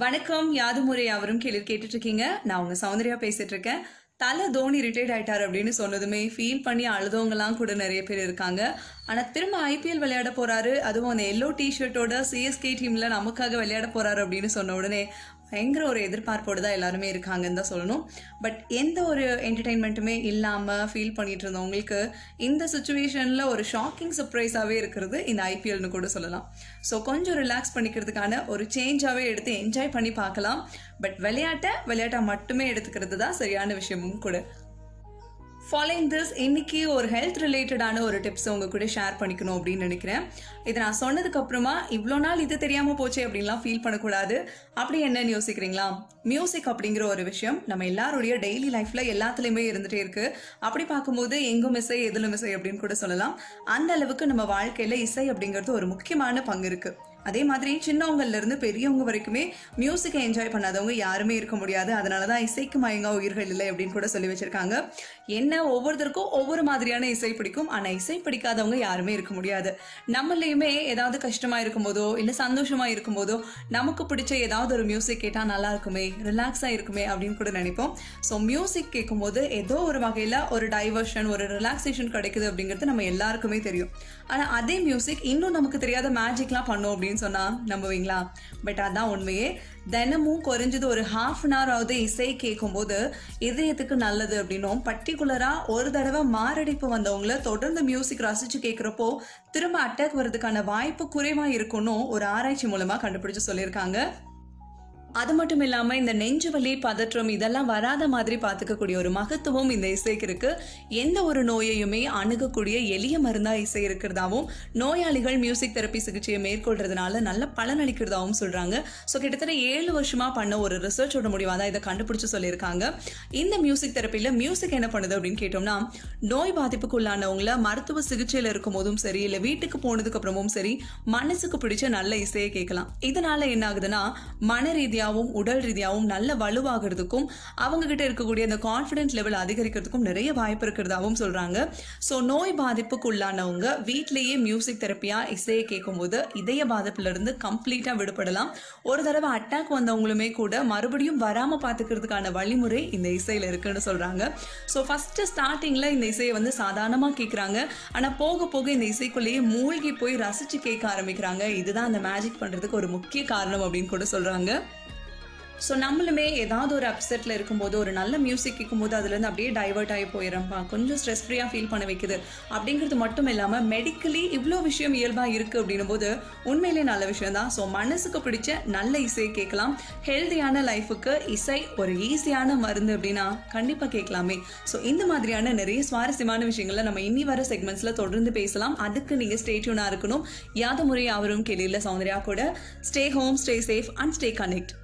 வணக்கம். யாதுமுறை அவரும் கேள்வி கேட்டுட்டு இருக்கீங்க நான் உங்க சௌந்தர்யா பேசிட்டு இருக்கேன் தலை தோனி ரிட்டையர்ட் ஆயிட்டார் அப்படின்னு சொன்னதுமே ஃபீல் பண்ணி அழுதவங்கலாம் கூட நிறைய பேர் இருக்காங்க. ஆனால் திரும்ப ஐபிஎல் விளையாட போறாரு. அதுவும் அந்த எல்லோ டிஷர்ட்டோட சிஎஸ்கே டீம்ல நமக்காக விளையாட போறாரு அப்படின்னு சொன்ன உடனே பயங்கர ஒரு எதிர்பார்ப்போடு தான் எல்லாருமே இருக்காங்கன்னு தான் சொல்லணும். பட் எந்த ஒரு என்டர்டெயின்மெண்ட்டுமே இல்லாமல் ஃபீல் பண்ணிட்டு இருந்தவங்களுக்கு இந்த சுச்சுவேஷனில் ஒரு ஷாக்கிங் சர்ப்ரைஸாகவே இருக்கிறது இந்த ஐபிஎல்னு கூட சொல்லலாம். ஸோ கொஞ்சம் ரிலாக்ஸ் பண்ணிக்கிறதுக்கான ஒரு சேஞ்சாகவே எடுத்து என்ஜாய் பண்ணி பார்க்கலாம். பட் விளையாட்டை விளையாட்டை மட்டுமே எடுத்துக்கிறது தான் சரியான விஷயமும் கூட. ஃபாலோயிங் திஸ் இன்னைக்கு ஒரு ஹெல்த் ரிலேட்டடான ஒரு டிப்ஸ் உங்கள் கூட ஷேர் பண்ணிக்கணும் அப்படின்னு நினைக்கிறேன். இதை நான் சொன்னதுக்கப்புறமா இவ்வளோ நாள் இது தெரியாமல் போச்சே அப்படின்லாம் ஃபீல் பண்ணக்கூடாது. அப்படி என்னன்னு யோசிக்கிறீங்களா? மியூசிக் அப்படிங்கிற ஒரு விஷயம் நம்ம எல்லாருடைய டெய்லி லைஃப்ல எல்லாத்துலேயுமே இருந்துட்டே இருக்கு. அப்படி பார்க்கும்போது எங்கும் இசை எதிலும் இசை அப்படின்னு கூட சொல்லலாம். அந்த அளவுக்கு நம்ம வாழ்க்கையில இசை அப்படிங்கிறது ஒரு முக்கியமான பங்கு இருக்கு. அதே மாதிரி சின்னவங்கள்ல இருந்து பெரியவங்க வரைக்குமே மியூசிக்கை என்ஜாய் பண்ணாதவங்க யாருமே இருக்க முடியாது. அதனால தான் இசைக்கு மயங்கா உயிர்கள் இல்லை அப்படின்னு கூட சொல்லி வச்சிருக்காங்க. என்ன ஒவ்வொருத்தருக்கும் ஒவ்வொரு மாதிரியான இசை பிடிக்கும். ஆனா இசை பிடிக்காதவங்க யாருமே இருக்க முடியாது. நம்மளையுமே ஏதாவது கஷ்டமா இருக்கும்போதோ இல்ல சந்தோஷமா இருக்கும்போதோ நமக்கு பிடிச்ச ஏதாவது ஒரு மியூசிக் கேட்டா நல்லா இருக்குமே ரிலாக்ஸாக இருக்குமே அப்படின்னு கூட நினைப்போம். ஸோ மியூசிக் கேட்கும்போது ஏதோ ஒரு வகையில் ஒரு டைவர்ஷன் ஒரு ரிலாக்ஸேஷன் கிடைக்குது அப்படிங்கிறது நம்ம எல்லாருக்குமே தெரியும். ஆனால் அதே மியூசிக் இன்னும் நமக்கு தெரியாத மேஜிக்லாம் பண்ணும் அப்படின்னு சொன்னால் நம்புவீங்களா? பட் அதான் உண்மையே. தினமும் குறைஞ்சது ஒரு ஹாஃப் அன் ஹவர் ஆகுது இசை கேட்கும்போது இதயத்துக்கு நல்லது அப்படின்னும். பர்டிகுலராக ஒரு தடவை மாரடைப்பு வந்தவங்கள தொடர்ந்து மியூசிக் ரசித்து கேட்குறப்போ திரும்ப அட்டாக் வர்றதுக்கான வாய்ப்பு குறைவாக இருக்கும்னு ஒரு ஆராய்ச்சி மூலமாக கண்டுபிடிச்சு சொல்லியிருக்காங்க. அது மட்டும் இல்லாம இந்த நெஞ்சு வலி பதற்றம் இதெல்லாம் வராத மாதிரி பார்த்துக்கக்கூடிய ஒரு மகத்துவம் இந்த இசைக்கு இருக்கு எந்த ஒரு நோயையுமே அணுகக்கூடிய எளிய மருந்தா இசை இருக்கிறதாவும் நோயாளிகள் மியூசிக் தெரப்பி சிகிச்சையை மேற்கொள்றதுனால நல்ல பலன் அளிக்கிறதாவும் சொல்றாங்க. ஸோ கிட்டத்தட்ட ஏழு வருஷமா பண்ண ஒரு ரிசர்ச்சோட முடிவாக தான் இதை கண்டுபிடிச்சு சொல்லியிருக்காங்க. இந்த மியூசிக் தெரப்பியில் மியூசிக் என்ன பண்ணுது அப்படின்னு கேட்டோம்னா நோய் பாதிப்புக்குள்ளானவங்கள மருத்துவ சிகிச்சையில் இருக்கும் போதும் சரி இல்லை வீட்டுக்கு போனதுக்கு அப்புறமும் சரி மனசுக்கு பிடிச்ச நல்ல இசையை கேட்கலாம். இதனால என்ன ஆகுதுன்னா மன ரீதியாகவும் உடல் ரீதியாகவும் நல்ல வலுவாகிறதுக்கும் அவங்கக்கிட்ட இருக்கக்கூடிய அந்த கான்ஃபிடென்ட் லெவல் அதிகரிக்கிறதுக்கும் நிறைய வாய்ப்பு இருக்கிறதாகவும் சொல்கிறாங்க ஸோ நோய் பாதிப்புக்கு உள்ளானவங்க வீட்டிலேயே மியூசிக் தெரப்பியாக இசையை கேட்கும்போது இதய பாதிப்புலேருந்து கம்ப்ளீட்டாக விடுபடலாம். ஒரு தடவை அட்டாக் வந்தவங்களுமே கூட மறுபடியும் வராமல் பார்த்துக்கிறதுக்கான வழிமுறை இந்த இசையில் இருக்குன்னு சொல்கிறாங்க ஸோ ஃபஸ்ட்டு ஸ்டார்டிங்கில் இந்த இசையை வந்து சாதாரணமாக கேட்குறாங்க ஆனால் போக போக இந்த இசைக்குள்ளேயே மூழ்கி போய் ரசித்து கேட்க ஆரம்பிக்கிறாங்க. இதுதான் அந்த மேஜிக் பண்ணுறதுக்கு ஒரு முக்கிய காரணம் அப்படின்னு கூட சொல்கிறாங்க ஸோ நம்மளுமே ஏதாவது ஒரு அப்செட்டில் இருக்கும்போது ஒரு நல்ல மியூசிக் கேட்கும்போது அதுலேருந்து அப்படியே டைவர்ட் ஆகி போயிடுறப்பா கொஞ்சம் ஸ்ட்ரெஸ் ஃப்ரீயாக ஃபீல் பண்ண வைக்குது. அப்படிங்கிறது மட்டும் இல்லாமல் மெடிக்கலி இவ்வளோ விஷயம் இயல்பாக இருக்குது அப்படின்னும் போது உண்மையிலே நல்ல விஷயம் தான் ஸோ மனசுக்கு பிடிச்ச நல்ல இசையை கேட்கலாம். ஹெல்தியான லைஃபுக்கு இசை ஒரு ஈஸியான மருந்து அப்படின்னா கண்டிப்பாக கேட்கலாமே. ஸோ இந்த மாதிரியான நிறைய சுவாரஸ்யமான விஷயங்களை நம்ம இனி வர செக்மெண்ட்ஸில் தொடர்ந்து பேசலாம். அதுக்கு நீங்கள் ஸ்டேட்யூனாக இருக்கணும். யாத முறை அவரும் கேள்வியில் சௌந்தர்யா கூட. Stay home stay safe and stay connect